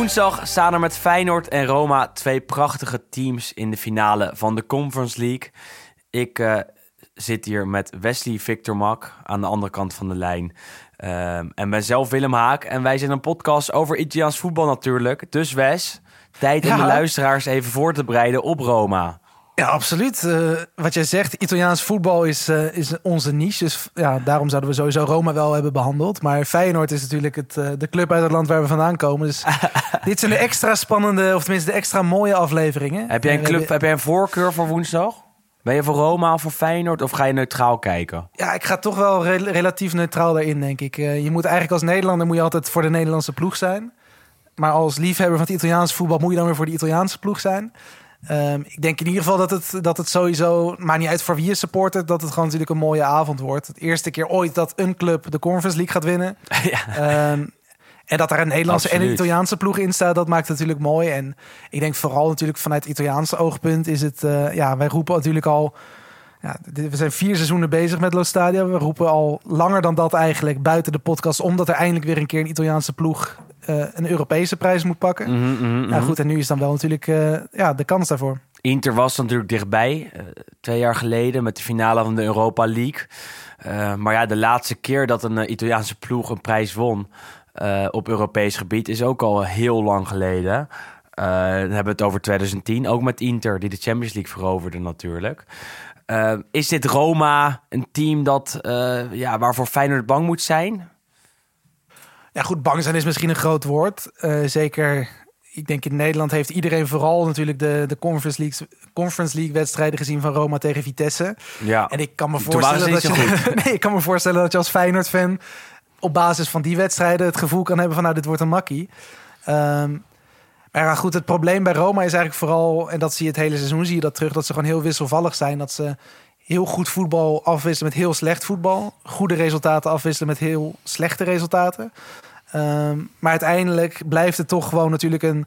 Woensdag staan er met Feyenoord en Roma twee prachtige teams in de finale van de Conference League. Ik eh, zit hier met Wesley Victor Mak aan de andere kant van de lijn. Ehm, en ben zelf Willem Haak. En wij zijn een podcast over Italiaans voetbal natuurlijk. Dus Wes, tijd om Ja. de luisteraars even voor te bereiden op Roma. Ja, absoluut. Eh, wat jij zegt, Italiaans voetbal is, eh, is onze niche. Dus ja, daarom zouden we sowieso Roma wel hebben behandeld. Maar Feyenoord is natuurlijk het, eh, de club uit het land waar we vandaan komen. Dus dit zijn de extra spannende, of tenminste de extra mooie afleveringen. Heb jij een, club, hebben- heb jij een voorkeur voor woensdag? Ben je voor Roma of voor Feyenoord of ga je neutraal kijken? Ja, ik ga toch wel re- relatief neutraal daarin, denk ik. Je moet eigenlijk als Nederlander moet je altijd voor de Nederlandse ploeg zijn. Maar als liefhebber van het Italiaanse voetbal moet je dan weer voor de Italiaanse ploeg zijn. Ehm, ik denk in ieder geval dat het, dat het sowieso, maakt niet uit voor wie je supportert, dat het gewoon natuurlijk een mooie avond wordt. Het eerste keer ooit dat een club de Conference League gaat winnen. ja. Ehm, en dat daar een Nederlandse en een. Italiaanse ploeg in staat, dat maakt het natuurlijk mooi. En ik denk vooral natuurlijk vanuit het Italiaanse oogpunt is het... eh, ja, wij roepen natuurlijk al... Ja, we zijn vier seizoenen bezig met Lo Stadio. We roepen al langer dan dat eigenlijk buiten de podcast... omdat er eindelijk weer een keer een Italiaanse ploeg... eh, een Europese prijs moet pakken. Mhm. goed, en nu is dan wel natuurlijk eh, ja, de kans daarvoor. Inter was natuurlijk dichtbij, eh, twee jaar geleden met de finale van de Europa League. Maar ja, de laatste keer dat een Italiaanse ploeg een prijs won op Europees gebied is ook al heel lang geleden. Dan hebben we het over 2010, ook met Inter, die de Champions League veroverde natuurlijk. Eh, is dit Roma een team dat, eh, ja, waarvoor Feyenoord bang moet zijn? Ja, goed, bang zijn is misschien een groot woord. Eh, zeker, ik denk in Nederland heeft iedereen vooral natuurlijk de, de Conference, League, Conference League wedstrijden gezien van Roma tegen Vitesse. Ja, En ik kan me voorstellen dat je, nee, ik kan me voorstellen dat je als Feyenoord-fan op basis van die wedstrijden het gevoel kan hebben van nou, dit wordt een makkie. Ehm, maar ja, goed, het probleem bij Roma is eigenlijk vooral, en dat zie je het hele seizoen, zie je dat terug, dat ze gewoon heel wisselvallig zijn. Dat ze heel goed voetbal afwisselen met heel slecht voetbal. Goede resultaten afwisselen met heel slechte resultaten. Ehm, maar uiteindelijk blijft het toch gewoon natuurlijk een,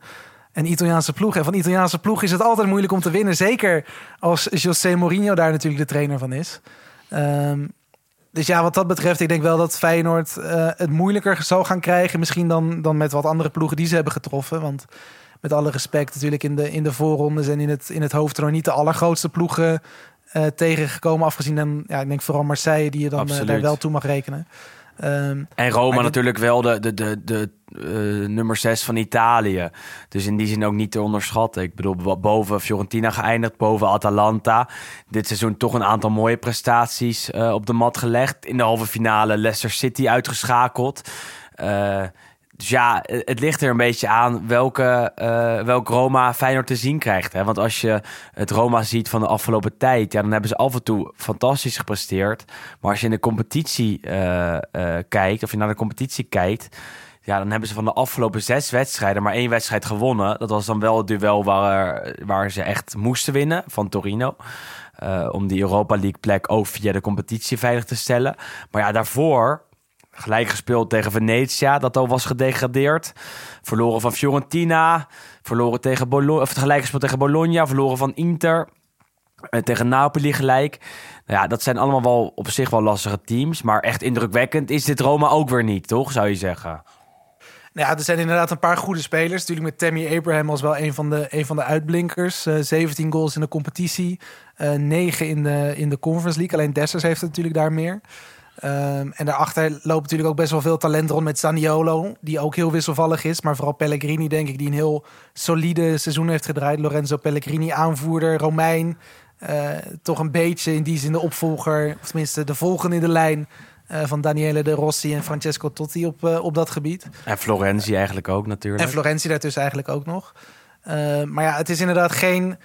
een Italiaanse ploeg. En van Italiaanse ploeg is het altijd moeilijk om te winnen. Zeker als José Mourinho daar natuurlijk de trainer van is. Ehm, dus ja, wat dat betreft, ik denk wel dat Feyenoord eh, het moeilijker zal gaan krijgen. Misschien dan, dan met wat andere ploegen die ze hebben getroffen. Want met alle respect natuurlijk in de, in de voorrondes en in het, in het hoofdtoernooi niet de allergrootste ploegen eh, tegengekomen. Afgezien dan, ja, ik denk vooral Marseille die je dan eh, daar wel toe mag rekenen. Ehm, En Roma dit- natuurlijk wel de, de, de, de eh, nummer 6 van Italië. Dus in die zin ook niet te onderschatten. Ik bedoel, bo- boven Fiorentina geëindigd, boven Atalanta. Dit seizoen toch een aantal mooie prestaties eh, op de mat gelegd. In de halve finale Leicester City uitgeschakeld. Eh, dus ja, eh, het ligt er een beetje aan welke, eh, welk Roma Feyenoord te zien krijgt. Hè? Want als je het Roma ziet van de afgelopen tijd... Ja, dan hebben ze af en toe fantastisch gepresteerd. Maar als je in de competitie eh, kijkt, of je naar de competitie kijkt... Ja, dan hebben ze van de afgelopen zes wedstrijden maar één wedstrijd gewonnen. Dat was dan wel het duel waar, waar ze echt moesten winnen van Torino. Om die Europa League plek ook via de competitie veilig te stellen. Maar ja, daarvoor gelijk gespeeld tegen Venetia, dat al was gedegradeerd. Verloren van Fiorentina. Verloren tegen Bologna, gelijk gespeeld tegen Bologna. Verloren van Inter. Eh, tegen Napoli gelijk. Nou ja, dat zijn allemaal wel op zich wel lastige teams. Maar echt indrukwekkend is dit Roma ook weer niet, toch? Zou je zeggen. Nou ja, er zijn inderdaad een paar goede spelers. Natuurlijk met Tammy Abraham als wel een van de, een van de uitblinkers. Eh 17 goals in de competitie. eh 9 in de, in de Conference League. Alleen Dessers heeft natuurlijk daar meer. Ehm, en daarachter loopt natuurlijk ook best wel veel talent rond met Zaniolo. Die ook heel wisselvallig is. Maar vooral Pellegrini denk ik. Die een heel solide seizoen heeft gedraaid. Lorenzo Pellegrini aanvoerder. Romein. eh, toch een beetje in die zin de opvolger. Of tenminste de volgende in de lijn. eh, van Daniele de Rossi en Francesco Totti op, eh, op dat gebied. En Florenzi eigenlijk ook natuurlijk. En Florentie daartussen eigenlijk ook nog. Maar ja, het is inderdaad geen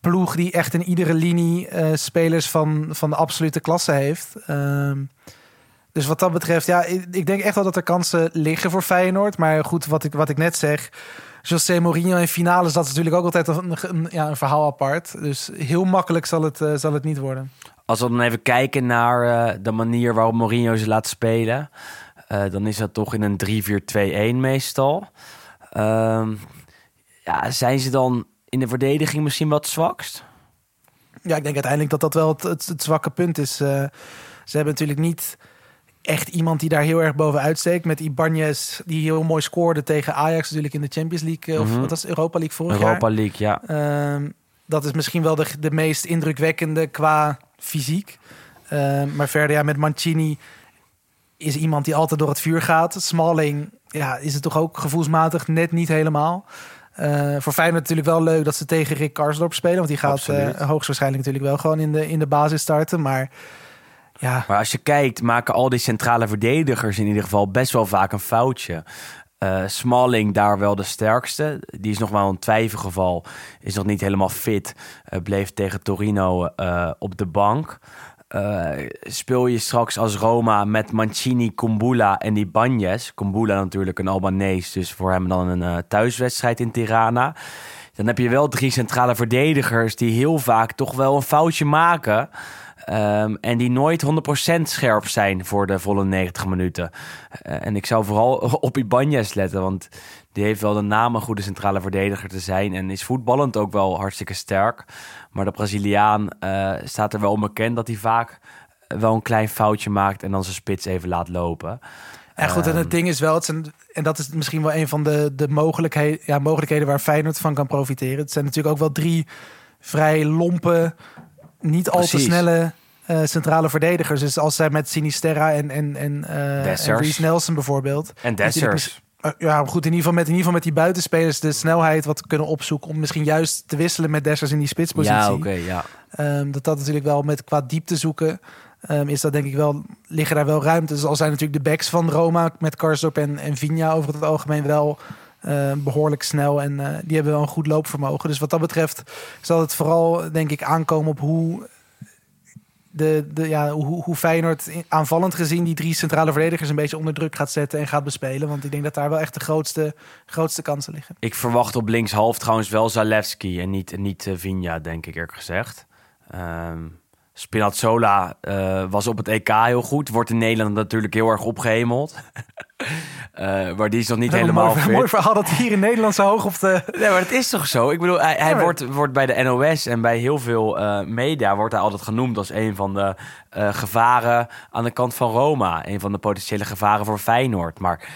ploeg die echt in iedere linie eh, spelers van, van de absolute klasse heeft. Ehm, Dus wat dat betreft, ja, ik, denk echt wel dat er kansen liggen voor Feyenoord. Maar goed, wat ik, wat ik net zeg, José Mourinho in finales, dat is natuurlijk ook altijd een, ja, een verhaal apart. Dus heel makkelijk zal het, eh, zal het niet worden. Als we dan even kijken naar eh, de manier waarop Mourinho ze laat spelen, dan is dat toch in een 3-4-2-1 meestal. Ehm, ja, zijn ze dan in de verdediging misschien wat zwakst? Ja, ik denk uiteindelijk dat dat wel het, het, het zwakke punt is. Eh, ze hebben natuurlijk niet echt iemand die daar heel erg bovenuit steekt. Met Ibanez, die heel mooi scoorde tegen Ajax natuurlijk in de Champions League. eh, Of Mhm. wat was Europa League vorig Europa jaar. League, ja. Ehm, dat is misschien wel de, de meest indrukwekkende qua fysiek. Ehm, maar verder ja, met Mancini is iemand die altijd door het vuur gaat. Smalling ja, is het toch ook gevoelsmatig net niet helemaal. Eh, voor Feyenoord natuurlijk wel leuk dat ze tegen Rick Karsdorp spelen. Want die gaat eh, hoogstwaarschijnlijk natuurlijk wel gewoon in de, in de basis starten. Maar ja, Maar als je kijkt, maken al die centrale verdedigers in ieder geval best wel vaak een foutje. Eh Smalling daar wel de sterkste. Die is nog wel een twijfelgeval. Is nog niet helemaal fit. Bleef tegen Torino op de bank. Eh, speel je straks als Roma met Mancini, Kumbula en die Banjes. Kumbula natuurlijk een Albanees, dus voor hem dan een eh, thuiswedstrijd in Tirana. Dan heb je wel drie centrale verdedigers die heel vaak toch wel een foutje maken. Ehm, en die nooit 100% scherp zijn voor de volle 90 minuten. Eh, en ik zou vooral op Ibanez letten, want die heeft wel de naam een goede centrale verdediger te zijn. En is voetballend ook wel hartstikke sterk. Maar de Braziliaan eh, staat er wel onbekend dat hij vaak wel een klein foutje maakt en dan zijn spits even laat lopen. En goed, en Ehm. het ding is wel, het zijn, en dat is misschien wel een van de, de mogelijkheden, ja, mogelijkheden waar Feyenoord van kan profiteren. Het zijn natuurlijk ook wel drie vrij lompe, niet al te snelle eh, centrale verdedigers. Dus als zij met Sinisterra en, en, en, eh en. Reece Nelson bijvoorbeeld. En Dessers. Eh, Ja, goed, in ieder, geval met, in ieder geval met die buitenspelers de snelheid wat kunnen opzoeken om misschien juist te wisselen met Dessers in die spitspositie. Ja, oké, ja. Ehm, dat dat natuurlijk wel met qua diepte zoeken. ehm, is dat denk ik wel, liggen daar wel ruimtes. Al zijn natuurlijk de backs van Roma met Karsdorp en, en Vigna over het algemeen wel eh, behoorlijk snel. En eh, die hebben wel een goed loopvermogen. Dus wat dat betreft zal het vooral denk ik aankomen op hoe, de, de, ja, hoe, hoe Feyenoord aanvallend gezien die drie centrale verdedigers een beetje onder druk gaat zetten en gaat bespelen. Want ik denk dat daar wel echt de grootste, grootste kansen liggen. Ik verwacht op linkshalf trouwens wel Zalewski en niet, niet eh, Vigna, denk ik eerlijk gezegd. Ehm Spinazzola eh, was op het EK heel goed. Wordt in Nederland natuurlijk heel erg opgehemeld. Eh, maar die is nog niet een helemaal mooi, fit. mooi verhaal dat hier in Nederland zo hoog op de... Nee, maar het is toch zo? Ik bedoel, hij, hij Ja, wordt, wordt bij de NOS en bij heel veel eh, media wordt hij altijd genoemd als een van de eh, gevaren aan de kant van Roma. Een van de potentiële gevaren voor Feyenoord. Maar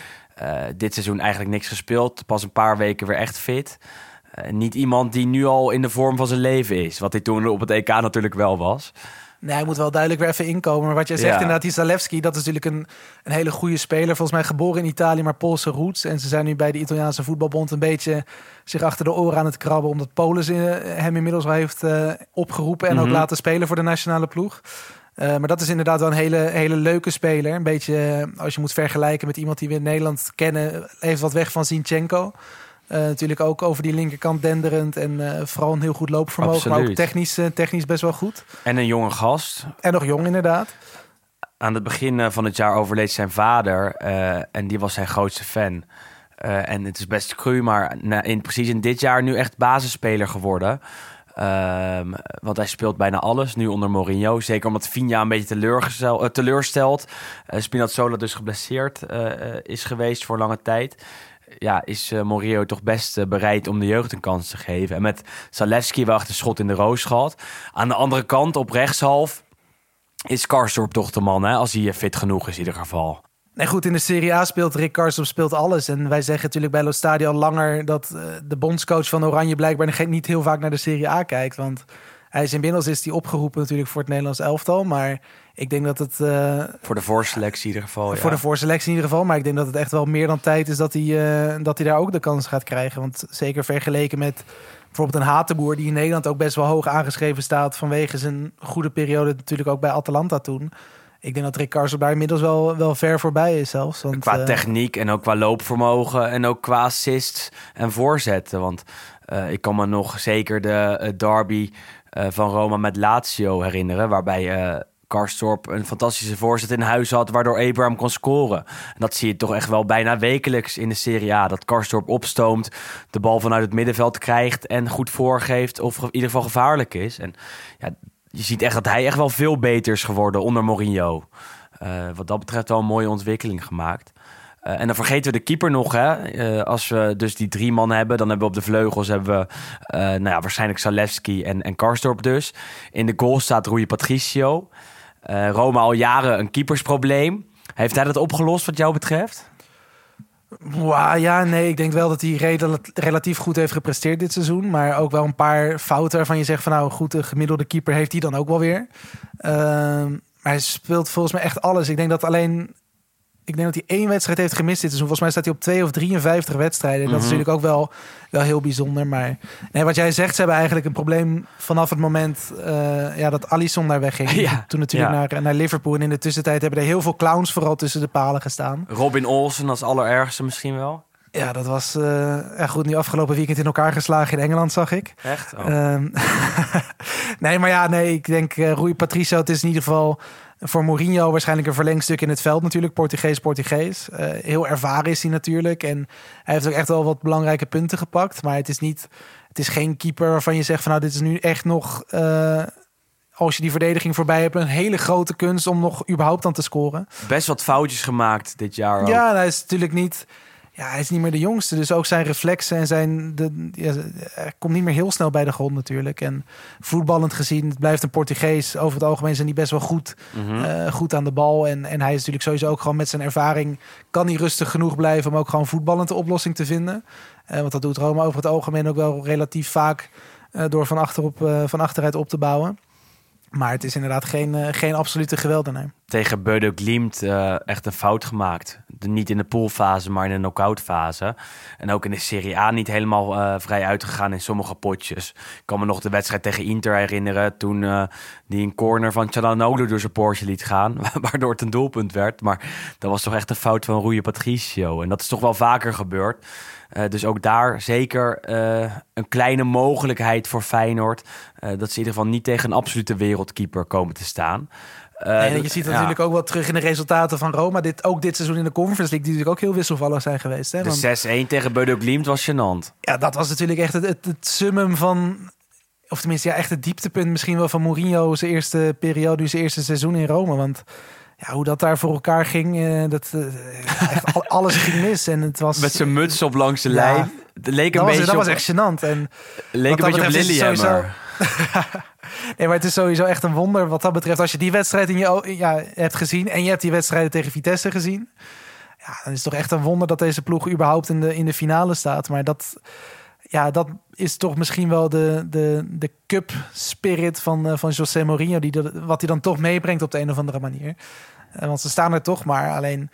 dit seizoen eigenlijk niks gespeeld. Pas een paar weken weer echt fit. Niet iemand die nu al in de vorm van zijn leven is. Wat hij toen op het EK natuurlijk wel was. Nee, hij moet wel duidelijk weer even inkomen. Maar wat jij zegt, Ja. inderdaad, die Zalewski, dat is natuurlijk een, een hele goede speler. Volgens mij geboren in Italië, maar Poolse roots. En ze zijn nu bij de Italiaanse voetbalbond een beetje zich achter de oren aan het krabben. Omdat Polen eh, hem inmiddels wel heeft eh, opgeroepen en ook Mhm. laten spelen voor de nationale ploeg. Eh, maar dat is inderdaad wel een hele, hele leuke speler. Een beetje, als je moet vergelijken met iemand die we in Nederland kennen, heeft wat weg van Zinchenko. Eh, natuurlijk ook over die linkerkant denderend en eh, vooral een heel goed loopvermogen. Maar ook technisch, eh, technisch best wel goed. En een jonge gast. En nog jong inderdaad. Aan het begin van het jaar overleed zijn vader. en die was zijn grootste fan. En het is best cru, maar in, precies in dit jaar nu echt basisspeler geworden. Ehm, want hij speelt bijna alles nu onder Mourinho. Zeker omdat Vigna een beetje teleurstelt. Eh Spinazzola dus geblesseerd is geweest voor lange tijd. Ja, is Mourinho toch best eh, bereid om de jeugd een kans te geven. En met Zalewski wel echt een schot in de roos gehad. Aan de andere kant, op rechtshalf, is Karsdorp toch de man, hè? Als hij eh, fit genoeg is in ieder geval. Nee, goed, in de Serie A speelt Rick Karsdorp speelt alles. En wij zeggen natuurlijk bij Lo Stadio al langer dat de bondscoach van Oranje blijkbaar niet heel vaak naar de Serie A kijkt. Want hij is inmiddels is hij opgeroepen natuurlijk voor het Nederlands elftal. Maar ik denk dat het eh, Voor de voorselectie in ieder geval, ja. voor de voorselectie in ieder geval. Maar ik denk dat het echt wel meer dan tijd is dat hij, eh, dat hij daar ook de kans gaat krijgen. Want zeker vergeleken met bijvoorbeeld een Hatenboer die in Nederland ook best wel hoog aangeschreven staat vanwege zijn goede periode natuurlijk ook bij Atalanta toen. Ik denk dat Rick Karsdorp daar inmiddels wel, wel ver voorbij is zelfs. Want, Qua eh, techniek en ook qua loopvermogen en ook qua assists en voorzetten. Want ik kan me nog zeker de eh, derby van Roma met Lazio herinneren. Waarbij Karstorp een fantastische voorzet in huis had... waardoor Abraham kon scoren. En dat zie je toch echt wel bijna wekelijks in de Serie A. Dat Karstorp opstoomt, de bal vanuit het middenveld krijgt... en goed voorgeeft of in ieder geval gevaarlijk is. En ja, je ziet echt dat hij echt wel veel beter is geworden onder Mourinho. Uh, wat dat betreft wel een mooie ontwikkeling gemaakt. Uh, en dan vergeten we de keeper nog. Hè? Uh, als we dus die drie man hebben, dan hebben we op de vleugels hebben we, nou ja, waarschijnlijk Zalewski en, en Karsdorp dus. In de goal staat Rui Patricio. Roma al jaren een keepersprobleem. Heeft hij dat opgelost wat jou betreft? Wow, ja, nee, ik denk wel dat hij relatief goed heeft gepresteerd dit seizoen. Maar ook wel een paar fouten waarvan je zegt van nou goed, de gemiddelde keeper heeft hij dan ook wel weer. Ehm, maar hij speelt volgens mij echt alles. Ik denk dat alleen ik denk dat hij één wedstrijd heeft gemist dit seizoen. Volgens mij staat hij op 2 of 53 wedstrijden. En dat is mhm. natuurlijk ook wel, wel heel bijzonder. Maar nee, wat jij zegt, ze hebben eigenlijk een probleem vanaf het moment uh, ja, dat Alisson daar wegging. Ja, Toen natuurlijk naar, naar Liverpool. En in de tussentijd hebben er heel veel clowns vooral tussen de palen gestaan. Robin Olsen als allerergste misschien wel. Ja, dat was uh, ja, goed. Nu afgelopen weekend in elkaar geslagen in Engeland, zag ik. Echt? Oh. Um, nee, maar ja, nee, ik denk uh, Rui Patricio, het is in ieder geval voor Mourinho waarschijnlijk een verlengstuk in het veld natuurlijk. Portugees, Portugees. Uh, heel ervaren is hij natuurlijk. En hij heeft ook echt wel wat belangrijke punten gepakt. Maar het is niet, het is geen keeper waarvan je zegt van nou, dit is nu echt nog... Uh, als je die verdediging voorbij hebt, een hele grote kunst om nog überhaupt aan te scoren. Best wat foutjes gemaakt dit jaar. Ook. Ja, hij is natuurlijk niet ja, hij is niet meer de jongste. Dus ook zijn reflexen en zijn. De, ja, hij komt niet meer heel snel bij de grond natuurlijk. En voetballend gezien, het blijft een Portugees. Over het algemeen zijn die best wel goed, mm goed aan de bal. En, en hij is natuurlijk sowieso ook gewoon met zijn ervaring. kan hij rustig genoeg blijven om ook gewoon voetballend de oplossing te vinden. Uh, want dat doet Roma over het algemeen ook wel relatief vaak. Uh, door van, achterop, van achteruit op te bouwen. Maar het is inderdaad geen, uh, geen absolute geweldenaar. Tegen Beude Glimt uh, echt een fout gemaakt. Niet in de poolfase, maar in de knock-out fase. En ook in de Serie A niet helemaal uh, vrij uitgegaan in sommige potjes. Ik kan me nog de wedstrijd tegen Inter herinneren. Toen die een corner van Cialanoglu door zijn Porsche liet gaan. Waardoor het een doelpunt werd. Maar dat was toch echt een fout van Rui Patricio. En dat is toch wel vaker gebeurd. Uh, dus ook daar zeker uh, een kleine mogelijkheid voor Feyenoord. Uh, dat ze in ieder geval niet tegen een absolute wereldkeeper komen te staan. Nee, je ziet ja. natuurlijk ook wel terug in de resultaten van Roma. Dit, ook dit seizoen in de Conference League, die natuurlijk ook heel wisselvallig zijn geweest. Hè? De 6-1 tegen Bodo Glimt was gênant. Ja, dat was natuurlijk echt het, het, het summum van... Of tenminste, ja, echt het dieptepunt misschien wel van Mourinho... zijn eerste periode, zijn eerste seizoen in Rome. Want ja, hoe dat daar voor elkaar ging, uh, dat uh, echt alles ging mis. En het was, Met zijn muts op langs de lijn. Het leek een dat beetje was, dat op, was echt gênant. En leek een beetje op Lillehammer. nee, maar het is sowieso echt een wonder wat dat betreft. Als je die wedstrijd in je ja, hebt gezien en je hebt die wedstrijden tegen Vitesse gezien. Ja, dan is het toch echt een wonder dat deze ploeg überhaupt in de, in de finale staat. Maar dat, ja, dat is toch misschien wel de, de, de cup spirit van, uh, van José Mourinho. Die wat hij dan toch meebrengt op de een of andere manier. Uh, want ze staan er toch maar. Alleen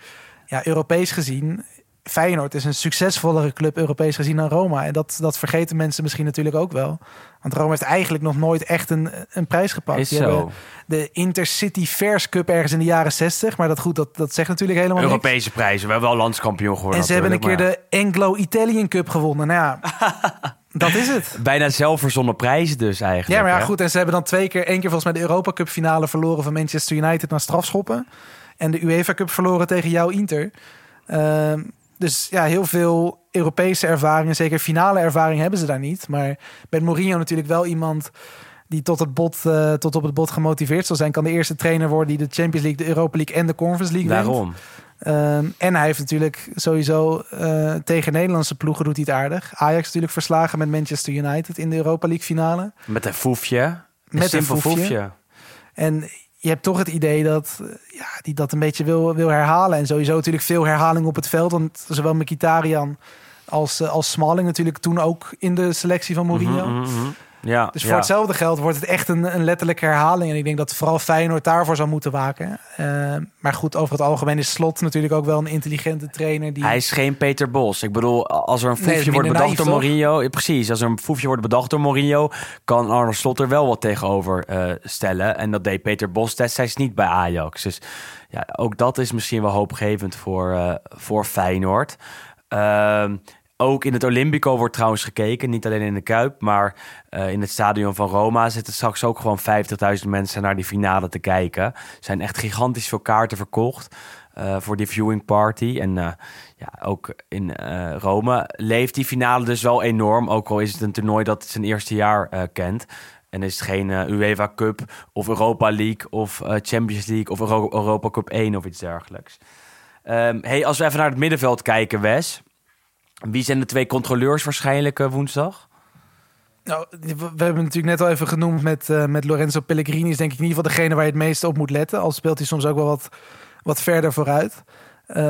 ja, Europees gezien Feyenoord is een succesvollere club Europees gezien dan Roma. En dat, dat vergeten mensen misschien natuurlijk ook wel. Want Roma heeft eigenlijk nog nooit echt een, een prijs gepakt. Is zo. de Intercity Fairs Cup ergens in de jaren 60. Maar dat goed, dat, dat zegt natuurlijk helemaal Europese niks. prijzen. We hebben wel landskampioen geworden. En ze hebben een keer de Anglo-Italian Cup gewonnen. Nou ja, dat is het. Bijna zelfverzonnen prijzen dus eigenlijk. Ja, maar ja, goed. En ze hebben dan twee keer, één keer volgens mij de Europa Cup finale verloren van Manchester United naar strafschoppen. En de UEFA Cup verloren tegen jouw Inter. Ehm, dus ja, heel veel Europese ervaringen, zeker finale ervaring hebben ze daar niet. Maar met Mourinho natuurlijk wel iemand die tot, het bot, uh, tot op het bot gemotiveerd zal zijn. Kan de eerste trainer worden die de Champions League, de Europa League en de Conference League Daarom. Um, en hij heeft natuurlijk sowieso uh, tegen Nederlandse ploegen doet hij het aardig. Ajax natuurlijk verslagen met Manchester United in de Europa League finale. Met een foefje. Met een foefje. foefje. En je hebt toch het idee dat ja, die dat een beetje wil, wil herhalen. En sowieso natuurlijk veel herhaling op het veld. Want zowel Mkhitaryan als, uh, als Smalling natuurlijk toen ook in de selectie van Mourinho. Mm -hmm, ja, dus voor ja. hetzelfde geld wordt het echt een, een letterlijke herhaling. En ik denk dat vooral Feyenoord daarvoor zou moeten waken. Uh, maar goed, over het algemeen is Slot natuurlijk ook wel een intelligente trainer. Die... Hij is geen Peter Bos. Ik bedoel, als er een foefje Nee, wordt bedacht door naïef? Mourinho... Ja, precies, als er een foefje wordt bedacht door Mourinho... kan Arne Slot er wel wat tegenover eh, stellen. En dat deed Peter Bos destijds niet bij Ajax. Dus ja, ook dat is misschien wel hoopgevend voor, eh, voor Feyenoord. Ook in het Olympico wordt trouwens gekeken. Niet alleen in de Kuip, maar eh, in het stadion van Roma zitten straks ook gewoon 50.000 mensen naar die finale te kijken. Er zijn echt gigantisch veel kaarten verkocht eh, voor die viewing party. En eh, ja, ook in Rome leeft die finale dus wel enorm. Ook al is het een toernooi dat zijn eerste jaar kent. En is het geen UEFA Cup of Europa League of Champions League of Euro- Europa Cup 1 of iets dergelijks. Ehm, hey, als we even naar het middenveld kijken, Wes. Wie zijn de twee controleurs waarschijnlijk eh, woensdag? Nou, we hebben natuurlijk net al even genoemd met, eh, met Lorenzo Pellegrini. Is denk ik in ieder geval degene waar je het meeste op moet letten. Al speelt hij soms ook wel wat, wat verder vooruit. Ehm,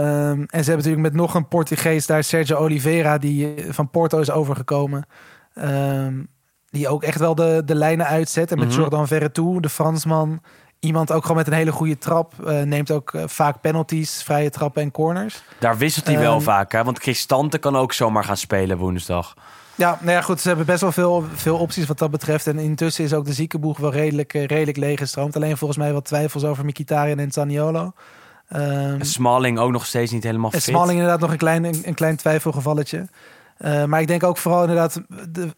en ze hebben natuurlijk met nog een Portugees daar, Sergio Oliveira, die eh, van Porto is overgekomen. Ehm, die ook echt wel de, de lijnen uitzet. En met Mhm. Jordan Verretou, de Fransman. Iemand ook gewoon met een hele goede trap. eh, neemt ook eh, vaak penalties, vrije trappen en corners. Daar wisselt hij wel Ehm, vaak, hè? Want Cristante kan ook zomaar gaan spelen woensdag. Ja, nou ja, goed. Ze hebben best wel veel, veel opties wat dat betreft. En intussen is ook de ziekenboeg wel redelijk, eh, redelijk leeggestroomd. Alleen volgens mij wat twijfels over Mkhitaryan en Zaniolo. En Smalling ook nog steeds niet helemaal fit. Smalling inderdaad nog een klein, een, een klein twijfelgevalletje. Maar ik denk ook vooral inderdaad... De,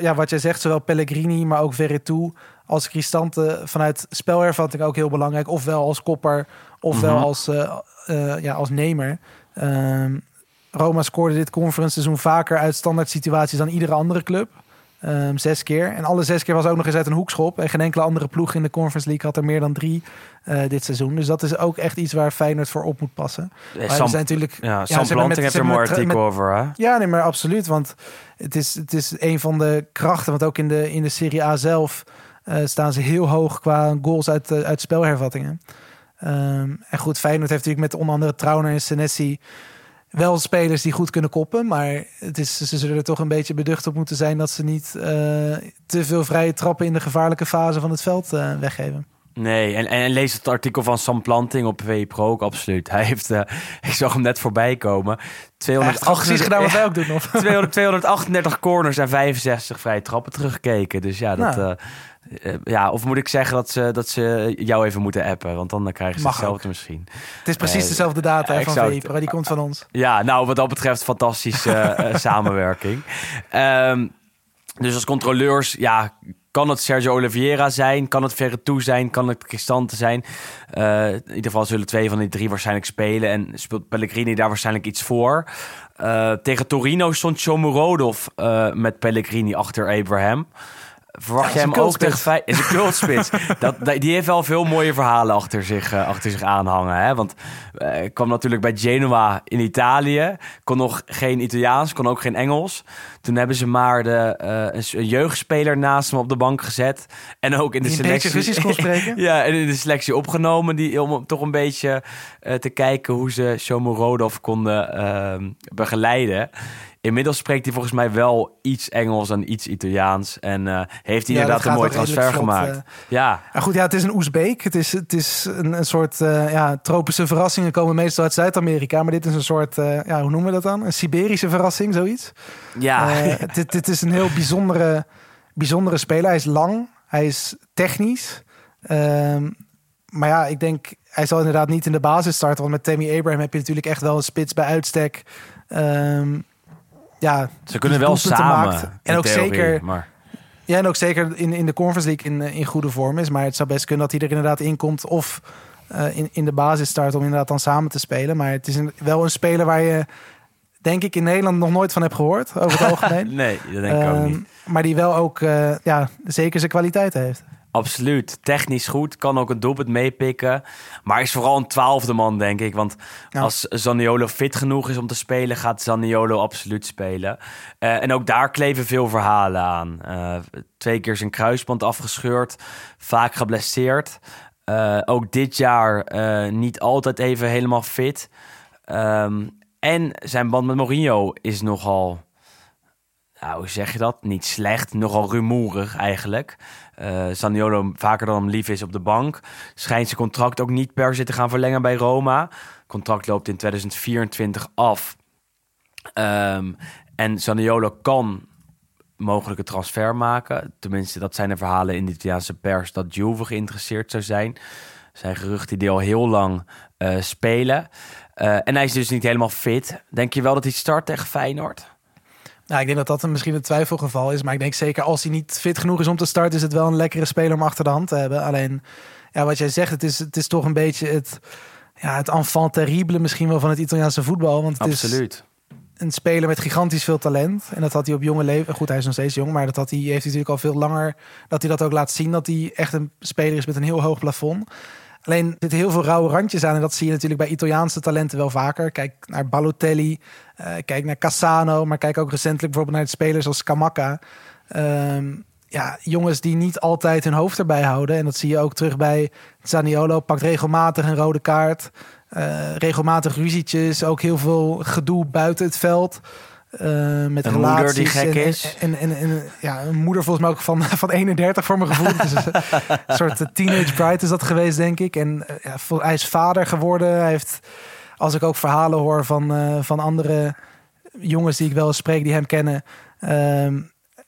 ja, wat jij zegt, zowel Pellegrini, maar ook Verretou... als Cristante vanuit spelervatting ook heel belangrijk. Ofwel als kopper, ofwel Mhm. als, eh, eh, ja, als nemer. Ehm, Roma scoorde dit conference seizoen vaker uit standaard situaties dan iedere andere club. Ehm, zes keer. En alle zes keer was ook nog eens uit een hoekschop. En geen enkele andere ploeg in de Conference League had er meer dan drie eh, dit seizoen. Dus dat is ook echt iets waar Feyenoord voor op moet passen. Maar Sam, zijn natuurlijk... ja, Sam hebben Planting heeft er een artikel over, hè? Ja, nee, maar absoluut. Want het is, het is een van de krachten. Want ook in de, in de Serie A zelf staan ze heel hoog qua goals uit, eh, uit spelhervattingen. Ehm, en goed, Feyenoord heeft natuurlijk met onder andere Trauner en Senesi wel spelers die goed kunnen koppen. Maar het is, ze zullen er toch een beetje beducht op moeten zijn... dat ze niet eh, te veel vrije trappen in de gevaarlijke fase van het veld eh, weggeven. Nee, en, en lees het artikel van Sam Planting op VE Pro ook absoluut. Hij heeft, eh, ik zag hem net voorbij komen. Precies gedaan wat wij ook doen. Of? 200, 238 corners en 65 vrije trappen teruggekeken. Dus ja, dat, Nou. Eh, ja, of moet ik zeggen dat ze, dat ze jou even moeten appen? Want dan krijgen ze Mag hetzelfde misschien. Het is precies Eh, dezelfde data ja, van. VE, die komt van ons. Ja, nou, wat dat betreft fantastische eh, samenwerking. Ehm, dus als controleurs, ja, kan het Sergio Oliveira zijn? Kan het Verretou zijn? Kan het Cristante zijn? In ieder geval zullen twee van die drie waarschijnlijk spelen. En speelt Pellegrini daar waarschijnlijk iets voor. Tegen Torino stond Shomurodov eh met Pellegrini achter Abraham. Verwacht is hem ook tegen cultspits. Fey- Is een cultspits. dat, die heeft wel veel mooie verhalen achter zich, eh, achter zich aanhangen. Hè? Want ik kwam natuurlijk bij Genoa in Italië. Kon nog geen Italiaans, kon ook geen Engels. Toen hebben ze maar de, eh, een, jeugdspeler naast hem op de bank gezet. En ook in de Die selectie. Russisch kon spreken? ja, en in de selectie opgenomen. Die, om toch een beetje te kijken hoe ze Shomurodov konden ehm, begeleiden. Inmiddels spreekt hij volgens mij wel iets Engels en iets Italiaans. En eh, heeft hij Ja, inderdaad een mooi transfer vlot, gemaakt. eh. ja, Ja, goed, ja, het is een Oezbeek. Het is, het is een, een soort eh, ja, tropische verrassingen komen meestal uit Zuid-Amerika. Maar dit is een soort, ja, hoe noemen we dat dan? Een Siberische verrassing, zoiets. ja. Dit, dit is een heel bijzondere, bijzondere speler. Hij is lang, hij is technisch. Ehm, maar ja, ik denk, hij zal inderdaad niet in de basis starten. Want met Tammy Abraham heb je natuurlijk echt wel een spits bij uitstek. Ehm, ja, Ze kunnen wel samen. maakt. En ook theorie, zeker Maar ja, en ook zeker in, in de Conference League in, eh, in goede vorm is. Maar het zou best kunnen dat hij er inderdaad in komt of eh, in, in de basis start om inderdaad dan samen te spelen. Maar het is een, wel een speler waar je, denk ik, in Nederland nog nooit van hebt gehoord, over het algemeen. nee, dat denk ik ook Ehm, niet. Maar die wel ook eh, ja, zeker zijn kwaliteiten heeft. Absoluut. Technisch goed. Kan ook een doelpunt meepikken. Maar is vooral een twaalfde man, denk ik. Want Ja. als Zaniolo fit genoeg is om te spelen... gaat Zaniolo absoluut spelen. Eh, en ook daar kleven veel verhalen aan. Eh, twee keer zijn kruisband afgescheurd. Vaak geblesseerd. Eh, ook dit jaar niet altijd even helemaal fit. Ehm, en zijn band met Mourinho is nogal... Nou, hoe zeg je dat? Niet slecht, nogal rumoerig eigenlijk. Eh Zaniolo vaker dan hem lief is op de bank. Schijnt zijn contract ook niet per se te gaan verlengen bij Roma. Contract loopt in 2024 af. Ehm, en Zaniolo kan mogelijke transfer maken. Tenminste, dat zijn de verhalen in de Italiaanse pers dat Juve geïnteresseerd zou zijn. zijn geruchten die al heel lang eh, spelen. Eh, en hij is dus niet helemaal fit. Denk je wel dat hij start tegen Feyenoord? Nou, ik denk dat dat een misschien een twijfelgeval is. Maar ik denk zeker als hij niet fit genoeg is om te starten, is het wel een lekkere speler om achter de hand te hebben. Alleen, ja, wat jij zegt, het is, het is toch een beetje het, ja, het enfant terrible misschien wel van het Italiaanse voetbal. Want het is Absoluut. een speler met gigantisch veel talent. En dat had hij op jonge leeftijd. Goed, hij is nog steeds jong, maar dat had hij, heeft hij natuurlijk al veel langer. Dat hij dat ook laat zien. Dat hij echt een speler is met een heel hoog plafond. Alleen er zitten heel veel rauwe randjes aan. En dat zie je natuurlijk bij Italiaanse talenten wel vaker. Kijk naar Balotelli. eh, kijk naar Cassano. Maar kijk ook recentelijk bijvoorbeeld naar spelers als Scamacca. Ehm, ja, jongens die niet altijd hun hoofd erbij houden. En dat zie je ook terug bij Zaniolo. Pakt regelmatig een rode kaart. Eh, regelmatig ruzietjes. Ook heel veel gedoe buiten het veld. Eh, met Een relaties. moeder die gek en, is. En, en, en, ja, een moeder volgens mij ook van, van 31 voor mijn gevoel. Dus een soort eh, teenage bride is dat geweest, denk ik. En eh, ja, hij is vader geworden. Hij heeft, als ik ook verhalen hoor van, eh, van andere jongens die ik wel eens spreek, die hem kennen. ehm,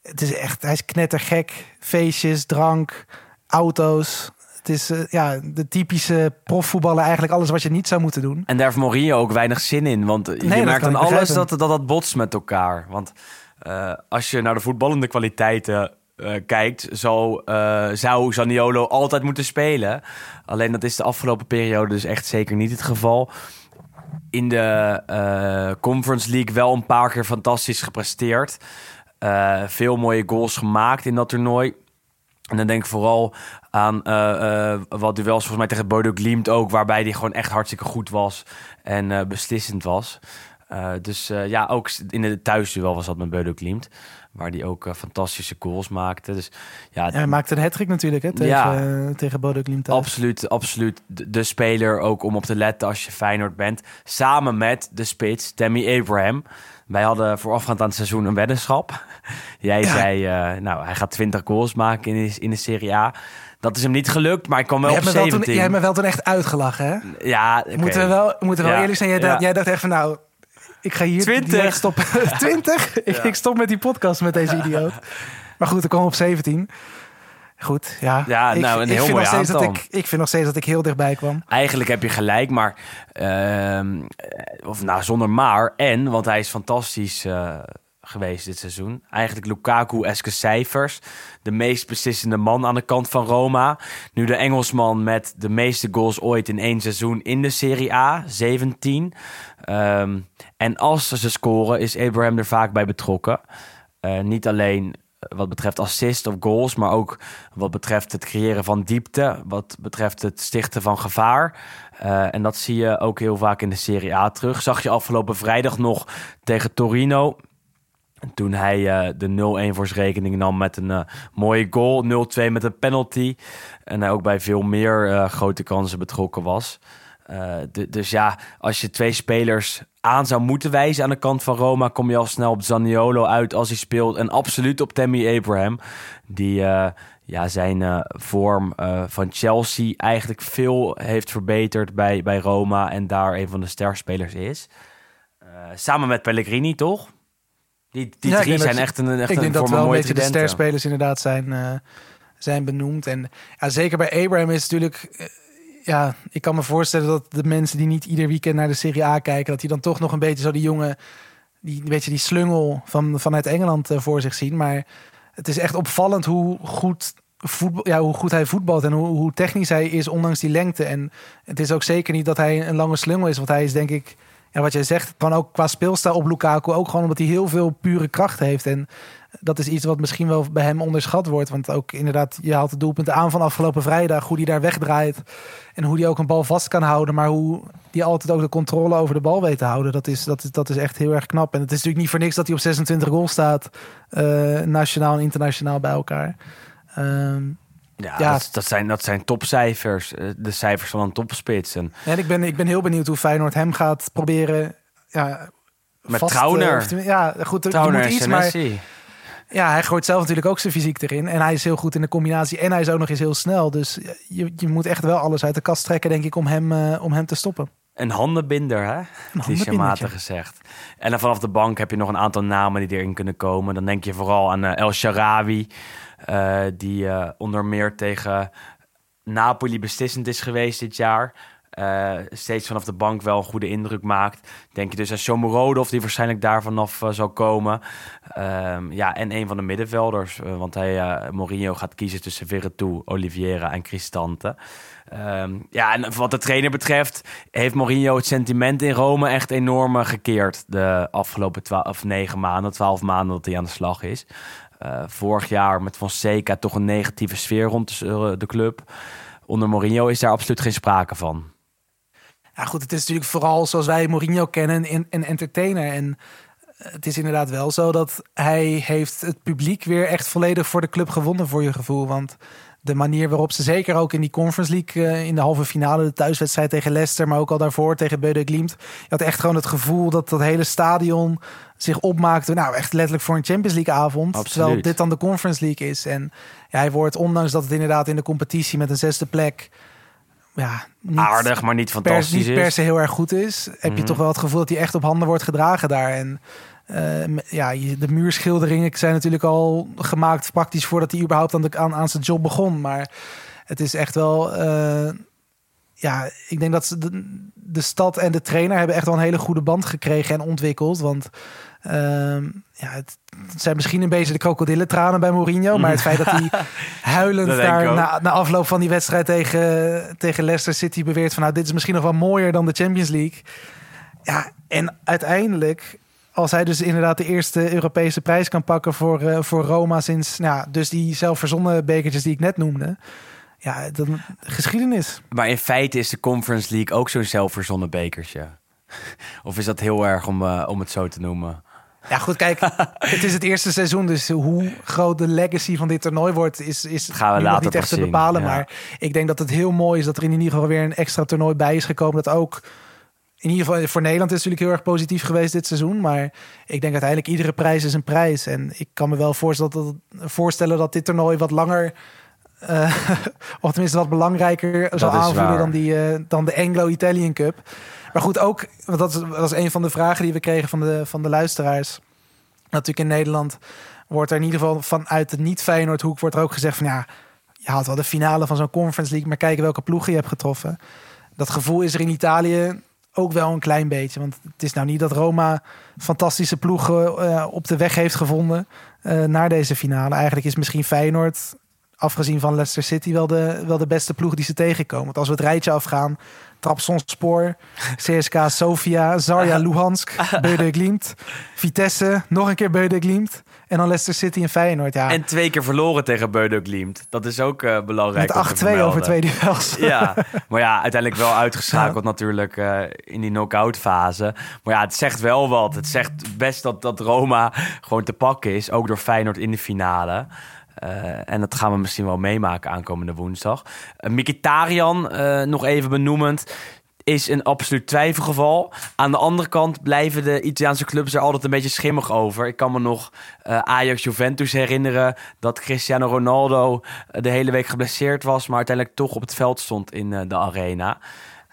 het is echt, hij is knettergek. Feestjes, drank, auto's. Het is eh, ja, de typische profvoetballer, eigenlijk alles wat je niet zou moeten doen. En daar heeft Mourinho ook weinig zin in. Want je merkt aan alles dat, dat dat botst met elkaar. Want eh, als je naar de voetballende kwaliteiten eh, kijkt... Zo, zou Zaniolo altijd moeten spelen. Alleen dat is de afgelopen periode dus echt zeker niet het geval. In de Conference League wel een paar keer fantastisch gepresteerd. Veel mooie goals gemaakt in dat toernooi. En dan denk ik vooral aan eh, eh, wat duels volgens mij tegen Bodo Glimt ook, waarbij hij gewoon echt hartstikke goed was en eh, beslissend was. Dus ja, ook in de thuisduel was dat met Bodo Glimt, waar hij ook fantastische goals maakte. Dus ja, Ja, hij maakte een hat natuurlijk hè, tegen, Ja. tegen Bodo Glimt. absoluut, absoluut de, de speler ook om op te letten als je Feyenoord bent. Samen met de spits, Tammy Abraham. Wij hadden voorafgaand aan het seizoen een weddenschap. Jij zei, eh, nou, hij gaat 20 goals maken in de, in de Serie A. Dat is hem niet gelukt, maar ik kwam wel op hebt, me wel toen, 17. jij hebt me wel toen echt uitgelachen, hè? Ja. Moeten we wel, moeten we wel Ja, eerlijk zijn. Jij, dacht, jij dacht echt van, nou, ik ga hier 20. direct stoppen. 20? Ik, ik stop met die podcast met deze idioot. Maar goed, ik kwam op 17. Goed, ja. Ja, ik, nou, een ik heel mooi dat aantal. ik, ik vind nog steeds dat ik heel dichtbij kwam. Eigenlijk heb je gelijk, maar... ehm, eh, of nou, zonder maar. En, want hij is fantastisch eh, geweest dit seizoen. Eigenlijk Lukaku-eske cijfers. De meest beslissende man aan de kant van Roma. Nu de Engelsman met de meeste goals ooit in één seizoen in de Serie A. 17. Ehm, en als ze scoren, is Abraham er vaak bij betrokken. Eh, niet alleen wat betreft assist of goals, maar ook wat betreft het creëren van diepte, wat betreft het stichten van gevaar. Eh, en dat zie je ook heel vaak in de Serie A terug. Zag je afgelopen vrijdag nog tegen Torino. Toen hij eh, de 0-1 voor zijn rekening nam met een eh, mooie goal. 0-2 met een penalty. En hij ook bij veel meer grote kansen betrokken was. Eh, de- dus ja, als je twee spelers aan zou moeten wijzen aan de kant van Roma, kom je al snel op Zaniolo uit als hij speelt. En absoluut op Tammy Abraham, die eh, ja, zijn eh, vorm van Chelsea eigenlijk veel heeft verbeterd bij, bij Roma en daar een van de sterspelers is. Samen met Pellegrini, toch? Die, die Ja, drie zijn echt een, echt ik een denk dat voor wel een beetje de sterspelers inderdaad zijn, zijn benoemd. En ja, zeker bij Abraham is natuurlijk... ja, ik kan me voorstellen dat de mensen die niet ieder weekend naar de Serie A kijken... dat die dan toch nog een beetje zo die jongen... die, een beetje die slungel van, vanuit Engeland eh, voor zich zien. Maar het is echt opvallend hoe goed, voetbal, ja, hoe goed hij voetbalt... en hoe, hoe technisch hij is, ondanks die lengte. En het is ook zeker niet dat hij een lange slungel is. Want hij is denk ik... Ja, wat jij zegt, gewoon ook qua speelstijl op Lukaku... ook gewoon omdat hij heel veel pure kracht heeft. En dat is iets wat misschien wel bij hem onderschat wordt. Want ook inderdaad, je haalt het doelpunt aan van afgelopen vrijdag. Hoe die daar wegdraait. En hoe die ook een bal vast kan houden. Maar hoe die altijd ook de controle over de bal weet te houden. Dat is, dat is, dat is echt heel erg knap. En het is natuurlijk niet voor niks dat hij op 26 goals staat. eh, nationaal en internationaal bij elkaar. Ehm, Ja, Ja. Dat, dat zijn, dat zijn topcijfers. eh, De cijfers van een topspits. En en ik ben, ik ben heel benieuwd hoe Feyenoord hem gaat proberen... Ja, Met vast, Trauner. of tenminste- ja, goed, er- er Trauner moet iets, maar. Ja, hij gooit zelf natuurlijk ook zijn fysiek erin. En hij is heel goed in de combinatie. En hij is ook nog eens heel snel. Dus je, je moet echt wel alles uit de kast trekken, denk ik, om hem, eh, om hem te stoppen. Een handenbinder, hè? Clichématig gezegd. En dan vanaf de bank heb je nog een aantal namen die erin kunnen komen. Dan denk je vooral aan eh, El Sharawi. eh, die onder meer tegen Napoli beslissend is geweest dit jaar. Eh, steeds vanaf de bank wel een goede indruk maakt. Denk je dus aan Shomurodov, die waarschijnlijk daar vanaf eh, zal komen. Ehm, ja, en een van de middenvelders. eh, want hij, Mourinho gaat kiezen tussen Veretout, Oliveira en Cristante. Ehm, ja, en wat de trainer betreft heeft Mourinho het sentiment in Rome echt enorm gekeerd. De afgelopen of negen maanden, twaalf maanden dat hij aan de slag is. Vorig jaar met Fonseca toch een negatieve sfeer rond de, de club. Onder Mourinho is daar absoluut geen sprake van. Ja, goed, het is natuurlijk vooral zoals wij Mourinho kennen, een, een entertainer. En het is inderdaad wel zo dat hij heeft het publiek weer echt volledig voor de club gewonnen, voor je gevoel. Want de manier waarop ze zeker ook in die Conference League eh, in de halve finale, de thuiswedstrijd tegen Leicester, maar ook al daarvoor tegen Beude Glimt. Je had echt gewoon het gevoel dat dat hele stadion zich opmaakte. Nou, echt letterlijk voor een Champions League avond. Absoluut. Terwijl dit dan de Conference League is. En ja, hij wordt, ondanks dat het inderdaad in de competitie met een zesde plek. Ja, niet, Aardig, maar niet per, fantastisch niet per se heel erg goed is, heb je Mhm. toch wel het gevoel dat hij echt op handen wordt gedragen daar. En eh, ja, de muurschilderingen zijn natuurlijk al gemaakt praktisch voordat hij überhaupt aan, de, aan, aan zijn job begon. Maar het is echt wel, eh, ja, ik denk dat ze de, de stad en de trainer hebben echt wel een hele goede band gekregen en ontwikkeld. Want ehm, ja, het, zijn misschien een beetje de krokodillentranen bij Mourinho, maar het feit dat hij huilend Dat daar na, na afloop van die wedstrijd tegen, tegen Leicester City beweert van nou, dit is misschien nog wel mooier dan de Champions League. Ja, en uiteindelijk, als hij dus inderdaad de eerste Europese prijs kan pakken voor, eh, voor Roma sinds, nou, dus die zelfverzonnen bekertjes die ik net noemde. Ja, dan geschiedenis. Maar in feite is de Conference League ook zo'n zelfverzonnen bekertje. Of is dat heel erg om, eh, om het zo te noemen? Ja, goed, kijk, het is het eerste seizoen, dus hoe groot de legacy van dit toernooi wordt, is, is Gaan we later niet echt te bepalen. ja. Maar ik denk dat het heel mooi is dat er in ieder geval weer een extra toernooi bij is gekomen. Dat ook, in ieder geval voor Nederland is natuurlijk heel erg positief geweest dit seizoen. Maar ik denk uiteindelijk iedere prijs is een prijs. En ik kan me wel voorstellen dat, voorstellen dat dit toernooi wat langer, eh, of tenminste wat belangrijker zal is aanvoelen dan, die, eh, dan de Anglo-Italian Cup. Maar goed, ook, want dat is- dat was een van de vragen die we kregen van de, van de luisteraars. Natuurlijk in Nederland wordt er in ieder geval vanuit de niet-Feyenoord-hoek... wordt er ook gezegd van ja, je haalt wel de finale van zo'n Conference League... maar kijken welke ploegen je hebt getroffen. Dat gevoel is er in Italië ook wel een klein beetje. Want het is nou niet dat Roma fantastische ploegen eh, op de weg heeft gevonden... naar deze finale. Eigenlijk is misschien Feyenoord, afgezien van Leicester City... wel de, wel de beste ploeg die ze tegenkomen. Want als we het rijtje afgaan... Trabzonspor, CSK Sofia, Zarya Luhansk, Beude Glimt, Vitesse, nog een keer Beude Glimt en dan Leicester City en Feyenoord. Ja, En twee keer verloren tegen Beudo Glimt. Dat is ook eh, belangrijk. met 8-2 over twee duels. Ja, maar ja, uiteindelijk wel uitgeschakeld natuurlijk eh, in die knock-out fase. Maar ja, het zegt wel wat. Het zegt best dat, dat Roma gewoon te pakken is, ook door Feyenoord in de finale. Eh, en dat gaan we misschien wel meemaken aankomende woensdag. Uh, Mkhitaryan, eh, nog even benoemend, is een absoluut twijfelgeval. Aan de andere kant blijven de Italiaanse clubs er altijd een beetje schimmig over. Ik kan me nog eh, Ajax-Juventus herinneren dat Cristiano Ronaldo eh, de hele week geblesseerd was, maar uiteindelijk toch op het veld stond in eh, de arena.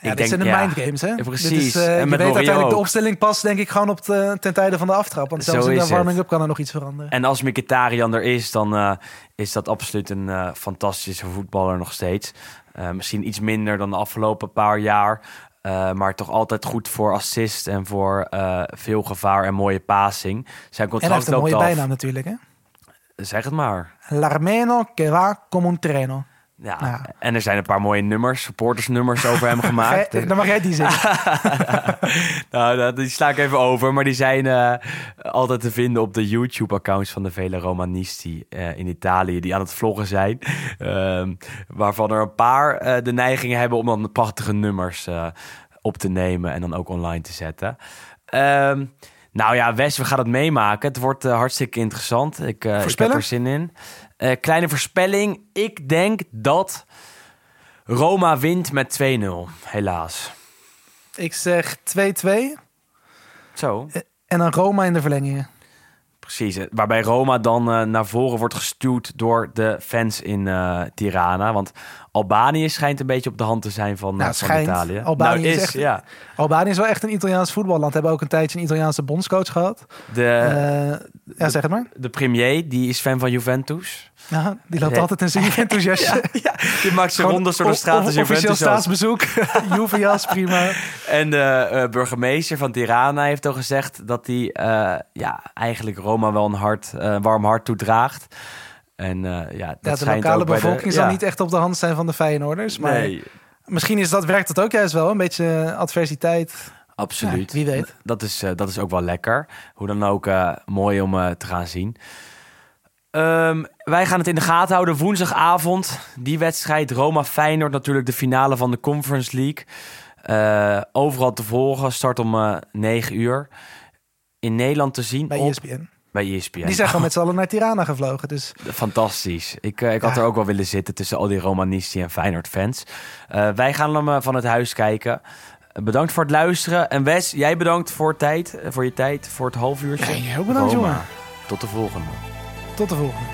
Ja, dit zijn de mindgames, hè? Ja, Dit precies. Is, eh, En je weet uiteindelijk de ook. opstelling pas, denk ik, gewoon op de, ten tijde van de aftrap. Want Zo zelfs in de warming-up kan er nog iets veranderen. En als Mkhitaryan er is, dan eh, is dat absoluut een eh, fantastische voetballer nog steeds. Eh, misschien iets minder dan de afgelopen paar jaar. eh, maar toch altijd goed voor assist en voor eh, veel gevaar en mooie passing. Zijn en hij contract heeft een mooie af. bijnaam natuurlijk, hè? Zeg het maar. L'armeno que va come un treno. Ja. Ja. En er zijn een paar mooie nummers, supportersnummers over hem gemaakt. Gij- Dan mag jij die zeggen. nou, die sla ik even over. Maar die zijn eh, altijd te vinden op de YouTube-accounts van de vele Romanisti eh, in Italië. Die aan het vloggen zijn. Ehm, waarvan er een paar eh, de neiging hebben om dan prachtige nummers op te nemen. En dan ook online te zetten. Ehm, nou ja, Wes, we gaan het meemaken. Het wordt eh, hartstikke interessant. Ik, ik heb er zin in. Eh, kleine voorspelling. Ik denk dat Roma wint met 2-0. Helaas. Ik zeg 2-2 Zo. en dan Roma in de verlengingen. Precies, eh, waarbij Roma dan eh, naar voren wordt gestuurd door de fans in eh, Tirana. Want Albanië schijnt een beetje op de hand te zijn van, Nou, van. Italië. Albanië nou, is echt- ja. Albanië is wel echt een Italiaans voetballand. Hebben ook een tijdje een Italiaanse bondscoach gehad. De, ja, zeg het maar. de premier, die is fan van Juventus. Ja, die loopt altijd in zijn Juventus-jasje. Ja, die maakt zijn Gewoon rondes door de straat. als Officieel Juventus ook. staatsbezoek. Juve-jas, prima. En de eh, burgemeester van Tirana heeft al gezegd dat hij eh, ja, eigenlijk Roma wel een hart, eh, een warm hart toedraagt. En ja, dat Ja, de lokale de- bevolking zal ja. niet echt op de hand zijn van de Feyenoorders. Maar Nee, misschien is dat, werkt dat ook juist wel. Een beetje adversiteit. absoluut. Ja, wie weet. Dat is, dat is ook wel lekker. Hoe dan ook mooi om te gaan zien. Ehm, wij gaan het in de gaten houden. Woensdagavond, die wedstrijd. Roma-Feyenoord natuurlijk de finale van de Conference League. Eh, overal te volgen. Start om eh 9 uur. In Nederland te zien Bij op, ESPN. bij ESPN. Die zijn gewoon met z'n allen naar Tirana gevlogen. Dus Fantastisch. Ik, eh, ik had Ja. er ook wel willen zitten tussen al die Romanisti en Feyenoord fans. Eh, wij gaan hem van het huis kijken. Bedankt voor het luisteren. En Wes, jij bedankt voor, tijd, voor je tijd, voor het half uurtje. Ja, ook bedankt, Roma. jongen. Tot de volgende. Tot de volgende.